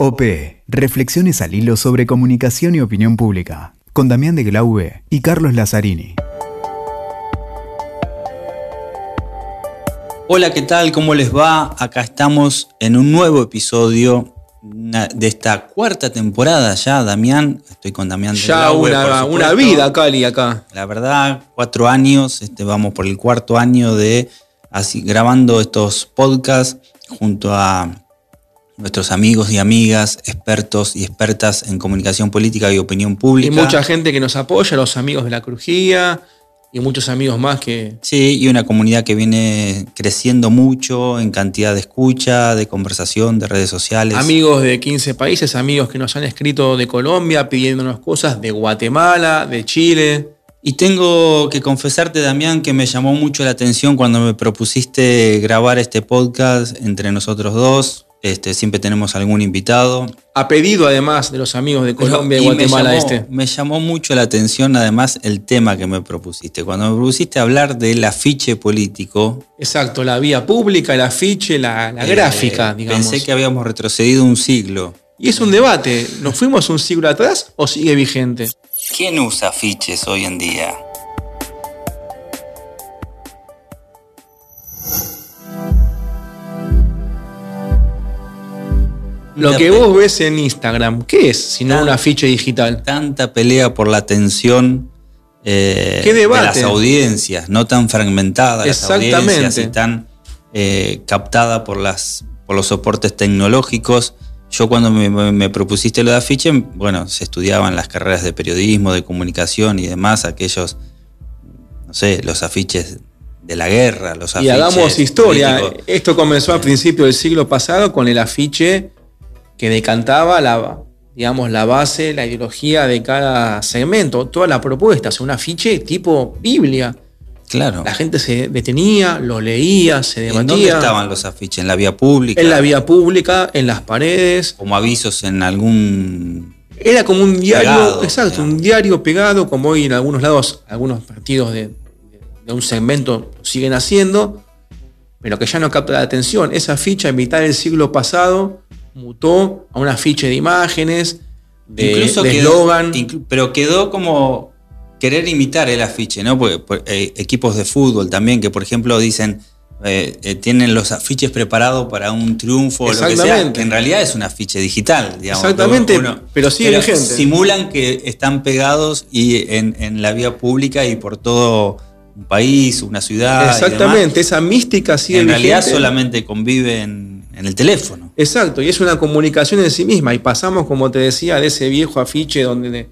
OP. Reflexiones al hilo sobre comunicación y opinión pública. Con Damián de Glaube y Carlos Lazzarini. Hola, ¿qué tal? ¿Cómo les va? Acá estamos en un nuevo episodio de esta cuarta temporada ya, Damián. Estoy con Damián de Ya una, una vida, Cali, acá. La verdad, cuatro años, este, vamos por el cuarto año de así, grabando estos podcasts junto a nuestros amigos y amigas, expertos y expertas en comunicación política y opinión pública. Y mucha gente que nos apoya, los amigos de la Crujía y muchos amigos más que... Sí, y una comunidad que viene creciendo mucho en cantidad de escucha, de conversación, de redes sociales. Amigos de 15 países, amigos que nos han escrito de Colombia pidiéndonos cosas, de Guatemala, de Chile. Y tengo que confesarte, Damián, que me llamó mucho la atención cuando me propusiste grabar este podcast entre nosotros dos. Este, siempre tenemos algún invitado. A pedido además de los amigos de Colombia y, Guatemala me llamó, este. Me llamó mucho la atención además el tema que me propusiste. Cuando me propusiste hablar del afiche político. Exacto, la vía pública, el afiche, la, la eh, gráfica, digamos. Pensé que habíamos retrocedido un siglo. Y es un debate. ¿Nos fuimos un siglo atrás o sigue vigente? ¿Quién usa afiches hoy en día? Lo que vos ves en Instagram, ¿qué es si no un afiche digital? Tanta pelea por la atención eh, ¿Qué debate? de las audiencias, no tan fragmentadas las Exactamente. audiencias y tan eh, captada por, las, por los soportes tecnológicos. Yo cuando me, propusiste lo de afiche, bueno, se estudiaban las carreras de periodismo, de comunicación y demás, aquellos, no sé, los afiches de la guerra, los Y afiches hagamos historia. políticos. Esto comenzó a principios del siglo pasado con el afiche que decantaba la, digamos, la base, la ideología de cada segmento, toda la propuesta, un afiche tipo Biblia. Claro. La gente se detenía, lo leía, se ¿En dónde debatía. estaban los afiches? ¿En la vía pública? En la vía pública, en las paredes. Como avisos en algún Era como un diario, Pegado, exacto, digamos. un diario pegado, como hoy en algunos lados, algunos partidos de, de un segmento siguen haciendo, pero que ya no capta la atención. Esa ficha en mitad del siglo pasado mutó a un afiche de imágenes, de Incluso de quedó, eslogan. inclu- pero quedó como querer imitar el afiche, ¿no? Porque, por- eh, equipos de fútbol también, que por ejemplo dicen, eh, eh, tienen los afiches preparados para un triunfo o lo que sea, que en realidad es un afiche digital, digamos. Exactamente, pero sigue vigente. Simulan que están pegados y en, en la vía pública y por todo un país, una ciudad. y demás. Exactamente, esa mística sigue En realidad solamente conviven en el teléfono. Exacto, y es una comunicación en sí misma. Y pasamos, como te decía, de ese viejo afiche donde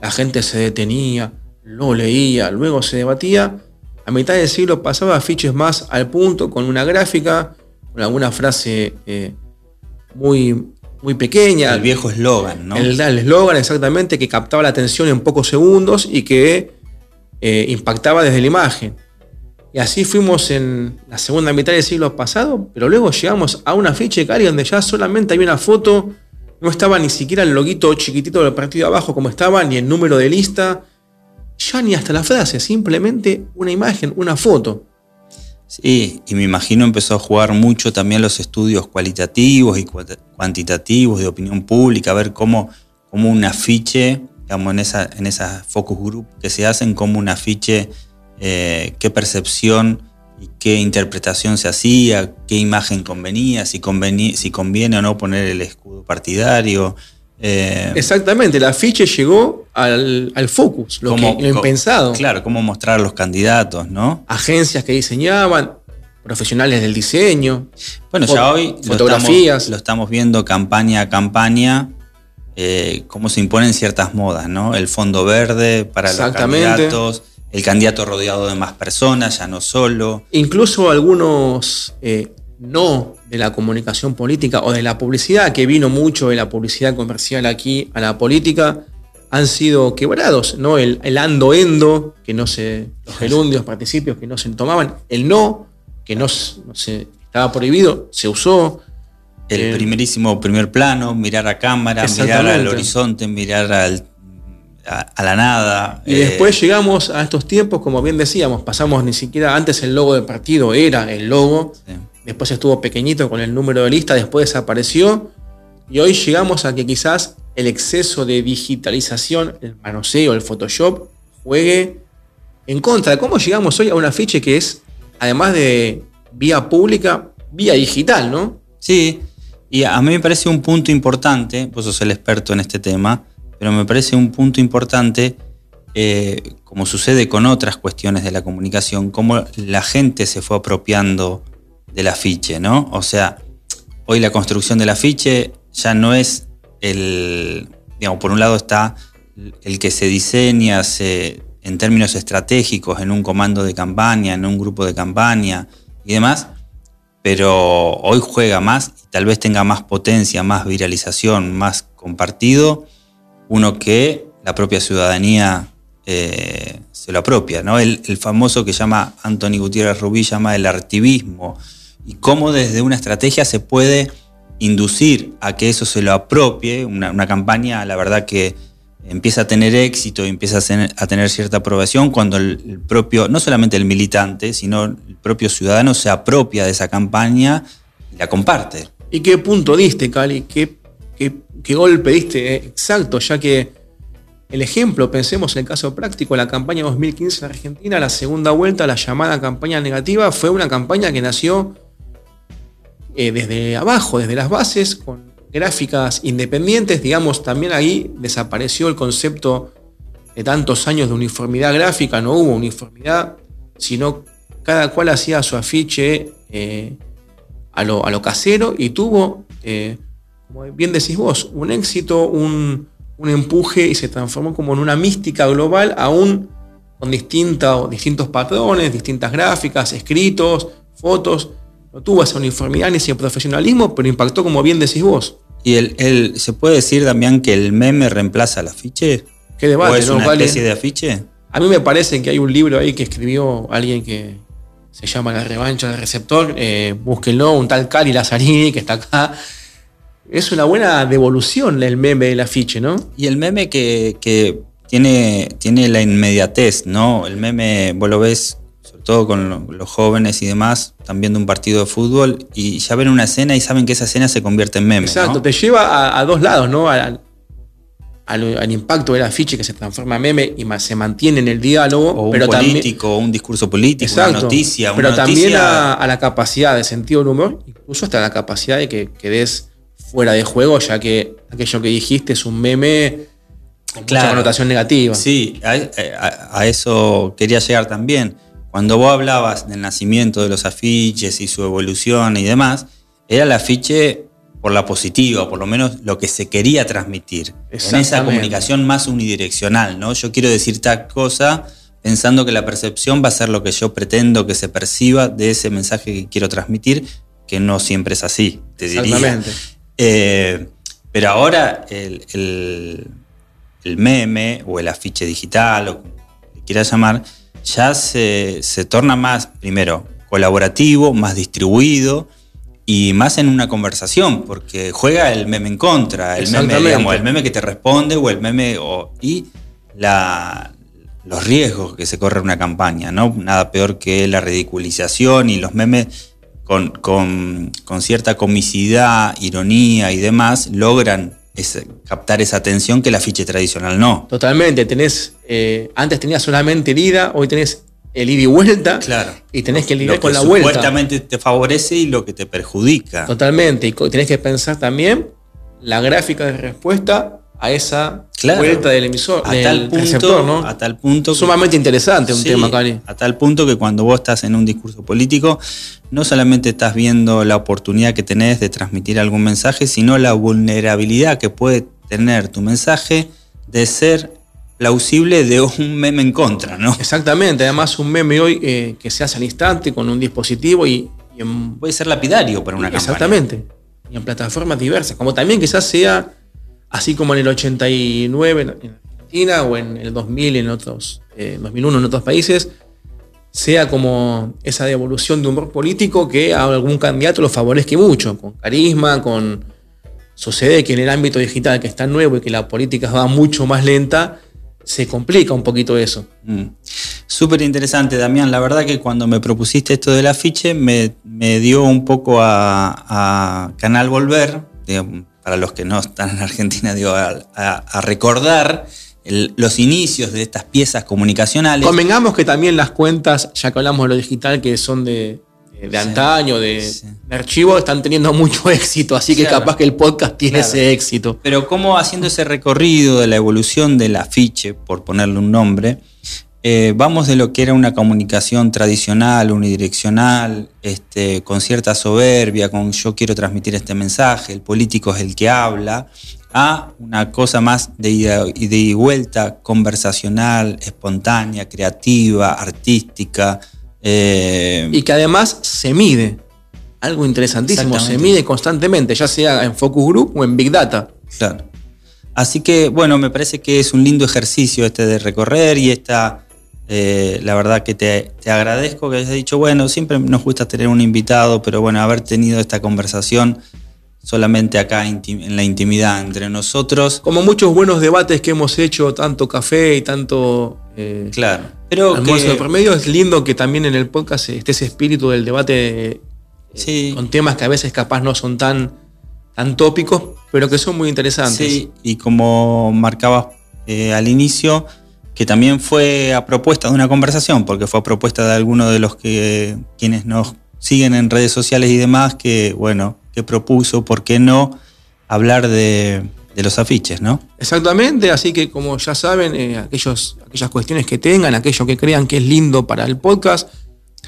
la gente se detenía, lo leía, luego se debatía. A mitad del siglo pasaba afiches más al punto, con una gráfica, con alguna frase eh, muy, muy pequeña. El viejo eslogan, ¿no? El eslogan exactamente que captaba la atención en pocos segundos y que eh, impactaba desde la imagen. Y así fuimos en la segunda mitad del siglo pasado, pero luego llegamos a un afiche Cari donde ya solamente había una foto, no estaba ni siquiera el loguito chiquitito del partido abajo como estaba, ni el número de lista, ya ni hasta la frase, simplemente una imagen, una foto. Sí, y me imagino empezó a jugar mucho también los estudios cualitativos y cuantitativos de opinión pública, a ver cómo, cómo un afiche, digamos, en esa, en esas focus group que se hacen, cómo un afiche, eh, qué percepción y qué interpretación se hacía, qué imagen convenía, si, si conviene o no poner el escudo partidario. eh, Exactamente, el afiche llegó al, al focus, lo, cómo- que- lo impensado. Claro, cómo mostrar a los candidatos, ¿no? Agencias que diseñaban, profesionales del diseño. Bueno, ya hoy lo estamos, lo estamos viendo campaña a campaña, eh, cómo se imponen ciertas modas, ¿no? El fondo verde para los candidatos, el candidato rodeado de más personas, ya no solo. Incluso algunos eh, no de la comunicación política o de la publicidad, que vino mucho de la publicidad comercial aquí a la política, han sido quebrados, ¿no? El, el ando endo, que no se, los gerundios, participios que no se tomaban, el no, que no, se- no se estaba prohibido, se usó. El Eh, primerísimo primer plano, mirar a cámara, mirar al horizonte, mirar al- a, a la nada. Y eh, después llegamos a estos tiempos, como bien decíamos, pasamos ni siquiera antes el logo del partido, era el logo. sí. Después estuvo pequeñito con el número de lista, después desapareció. Y hoy llegamos a que quizás el exceso de digitalización, el manoseo, el Photoshop, juegue en contra. ¿Cómo llegamos hoy a un afiche que es, además de vía pública, vía digital, no? Sí, y a mí me parece un punto importante, vos sos el experto en este tema, pero me parece un punto importante, eh, como sucede con otras cuestiones de la comunicación, cómo la gente se fue apropiando del afiche, ¿no? O sea, hoy la construcción del afiche ya no es el, digamos, por un lado está el que se diseña en términos estratégicos en un comando de campaña, en un grupo de campaña y demás, pero hoy juega más y tal vez tenga más potencia, más viralización, más compartido, uno que la propia ciudadanía eh, se lo apropia, ¿no? El, el, famoso que llama Anthony Gutiérrez Rubí, llama el artivismo, y cómo desde una estrategia se puede inducir a que eso se lo apropie, una, campaña, la verdad que empieza a tener éxito y empieza a tener, cierta aprobación cuando el, propio, no solamente el militante, sino el propio ciudadano se apropia de esa campaña y la comparte. ¿Y qué punto diste, Cali? ¿Qué, qué, golpe diste? Exacto, ya que el ejemplo, pensemos en el caso práctico, la campaña 2015 en Argentina, la segunda vuelta, la llamada campaña negativa, fue una campaña que nació eh, desde abajo, desde las bases, con gráficas independientes. Digamos, también ahí desapareció el concepto de tantos años de uniformidad gráfica, no hubo uniformidad, sino cada cual hacía su afiche eh, a, lo, casero y tuvo, eh, como bien decís vos, un éxito, un, empuje y se transformó como en una mística global, aún con distintos patrones, distintas gráficas, escritos, fotos no tuvo esa uniformidad ni ese profesionalismo, pero impactó como bien decís vos. ¿Y el, se puede decir, Damián, que el meme reemplaza al afiche? ¿Qué debate, ¿O es una especie de afiche? A mí me parece que hay un libro ahí que escribió alguien que se llama La revancha del receptor. Eh, búsquenlo, un tal Cali Lazzarini que está acá. Es una buena devolución el meme del afiche, ¿no? Y el meme que, que tiene, tiene la inmediatez, ¿no? El meme, vos lo ves todo con los jóvenes y demás, están viendo un partido de fútbol y ya ven una escena y saben que esa escena se convierte en meme. Exacto, te lleva a, dos lados, ¿no? Al, impacto del afiche que se transforma en meme y se mantiene en el diálogo. O un pero político, un discurso político, una noticia. Pero también a, la capacidad de sentido del humor, incluso hasta la capacidad de que quedes fuera de juego, ya que aquello que dijiste es un meme con mucha connotación negativa. Sí, a eso quería llegar también cuando vos hablabas del nacimiento de los afiches y su evolución y demás, era el afiche por la positiva, por lo menos lo que se quería transmitir. En esa comunicación más unidireccional, ¿no? Yo quiero decir tal cosa pensando que la percepción va a ser lo que yo pretendo que se perciba de ese mensaje que quiero transmitir, que no siempre es así, te diría. Eh, pero ahora el, el, meme o el afiche digital, o como quieras llamar, ya se, torna más, primero, colaborativo, más distribuido y más en una conversación, porque juega el meme en contra, el meme, el meme que te responde o el meme y la, los riesgos que se corre una campaña, ¿no? Nada peor que la ridiculización y los memes con, con, con cierta comicidad, ironía y demás logran captar esa atención que el afiche tradicional no. Totalmente, tenés, eh, antes tenías solamente el ida, hoy tenés el ida y vuelta. Claro. Y tenés que lidiar con la vuelta. Supuestamente te favorece y lo que te perjudica. Totalmente. Y tenés que pensar también la gráfica de respuesta a esa vuelta del emisor, a tal punto, receptor, ¿no? A tal punto. Sumamente interesante un tema, Cali. A tal punto que cuando vos estás en un discurso político, no solamente estás viendo la oportunidad que tenés de transmitir algún mensaje, sino la vulnerabilidad que puede tener tu mensaje de ser plausible de un meme en contra, ¿no? Exactamente, además un meme hoy eh, que se hace al instante con un dispositivo y, puede ser lapidario para una campaña. Exactamente, y en plataformas diversas, como también quizás sea así como en el 89 en Argentina o en el 2000 en otros, 2001 eh, en otros países, sea como esa devolución de humor político que a algún candidato lo favorezca mucho, con carisma, con... Sucede que en el ámbito digital que está nuevo y que la política va mucho más lenta, se complica un poquito eso. Mm. Súper interesante, Damián. La verdad que cuando me propusiste esto del afiche, me, dio un poco a, Canal Volver, para los que no están en Argentina, digo, a, recordar los inicios de estas piezas comunicacionales. Convengamos que también las cuentas, ya que hablamos de lo digital, que son de, de antaño, de, archivo, están teniendo mucho éxito, así que capaz que el podcast tiene ese éxito. Pero como haciendo ese recorrido de la evolución del afiche, por ponerle un nombre, eh, vamos de lo que era una comunicación tradicional, unidireccional, este, con cierta soberbia, con yo quiero transmitir este mensaje, el político es el que habla, a una cosa más de ida, y vuelta, conversacional, espontánea, creativa, artística. Eh, y que además se mide. Algo interesantísimo, se mide constantemente, ya sea en Focus Group o en Big Data. Claro. Así que, bueno, me parece que es un lindo ejercicio este de recorrer y esta eh, la verdad que te, agradezco que hayas dicho, bueno, siempre nos gusta tener un invitado, pero bueno, haber tenido esta conversación solamente acá en la intimidad entre nosotros. Como muchos buenos debates que hemos hecho, tanto café y tanto... Eh, claro. Pero almuerzo de promedio es lindo que también en el podcast esté ese espíritu del debate eh, con temas que a veces capaz no son tan, tan tópicos, pero que son muy interesantes. Sí, y como marcabas al inicio, que también fue a propuesta de una conversación, porque fue a propuesta de alguno de los que quienes nos siguen en redes sociales y demás, que bueno, que propuso, ¿por qué no hablar de, los afiches, ¿no? Exactamente, así que como ya saben, eh, aquellos, aquellas cuestiones que tengan, aquello que crean que es lindo para el podcast,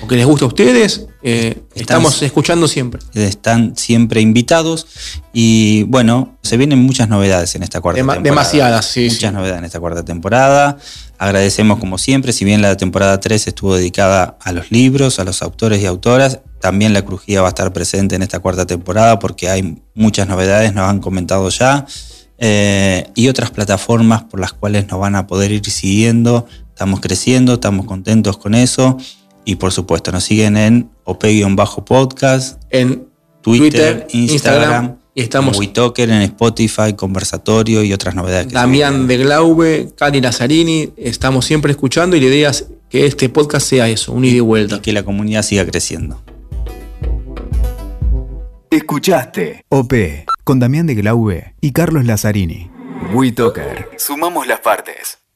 o que les gusta a ustedes, eh, estamos escuchando siempre. Están siempre invitados y bueno, se vienen muchas novedades en esta cuarta temporada. Demasiadas, sí. Muchas novedades en esta cuarta temporada. Agradecemos como siempre, si bien la temporada 3 estuvo dedicada a los libros, a los autores y autoras, también la crujía va a estar presente en esta cuarta temporada porque hay muchas novedades, nos han comentado ya. Eh, y otras plataformas por las cuales nos van a poder ir siguiendo. Estamos creciendo, estamos contentos con eso. Y por supuesto, nos siguen en OP-podcast, en Twitter, Instagram, y estamos en WeTalker, en Spotify, Conversatorio y otras novedades. Que Damián de Glaube, Cari Lazzarini, estamos siempre escuchando y la idea es que este podcast sea eso, un ida y vuelta. Y que la comunidad siga creciendo. Escuchaste OP con Damián de Glaube y Carlos Lazzarini. WeTalker. Sumamos las partes.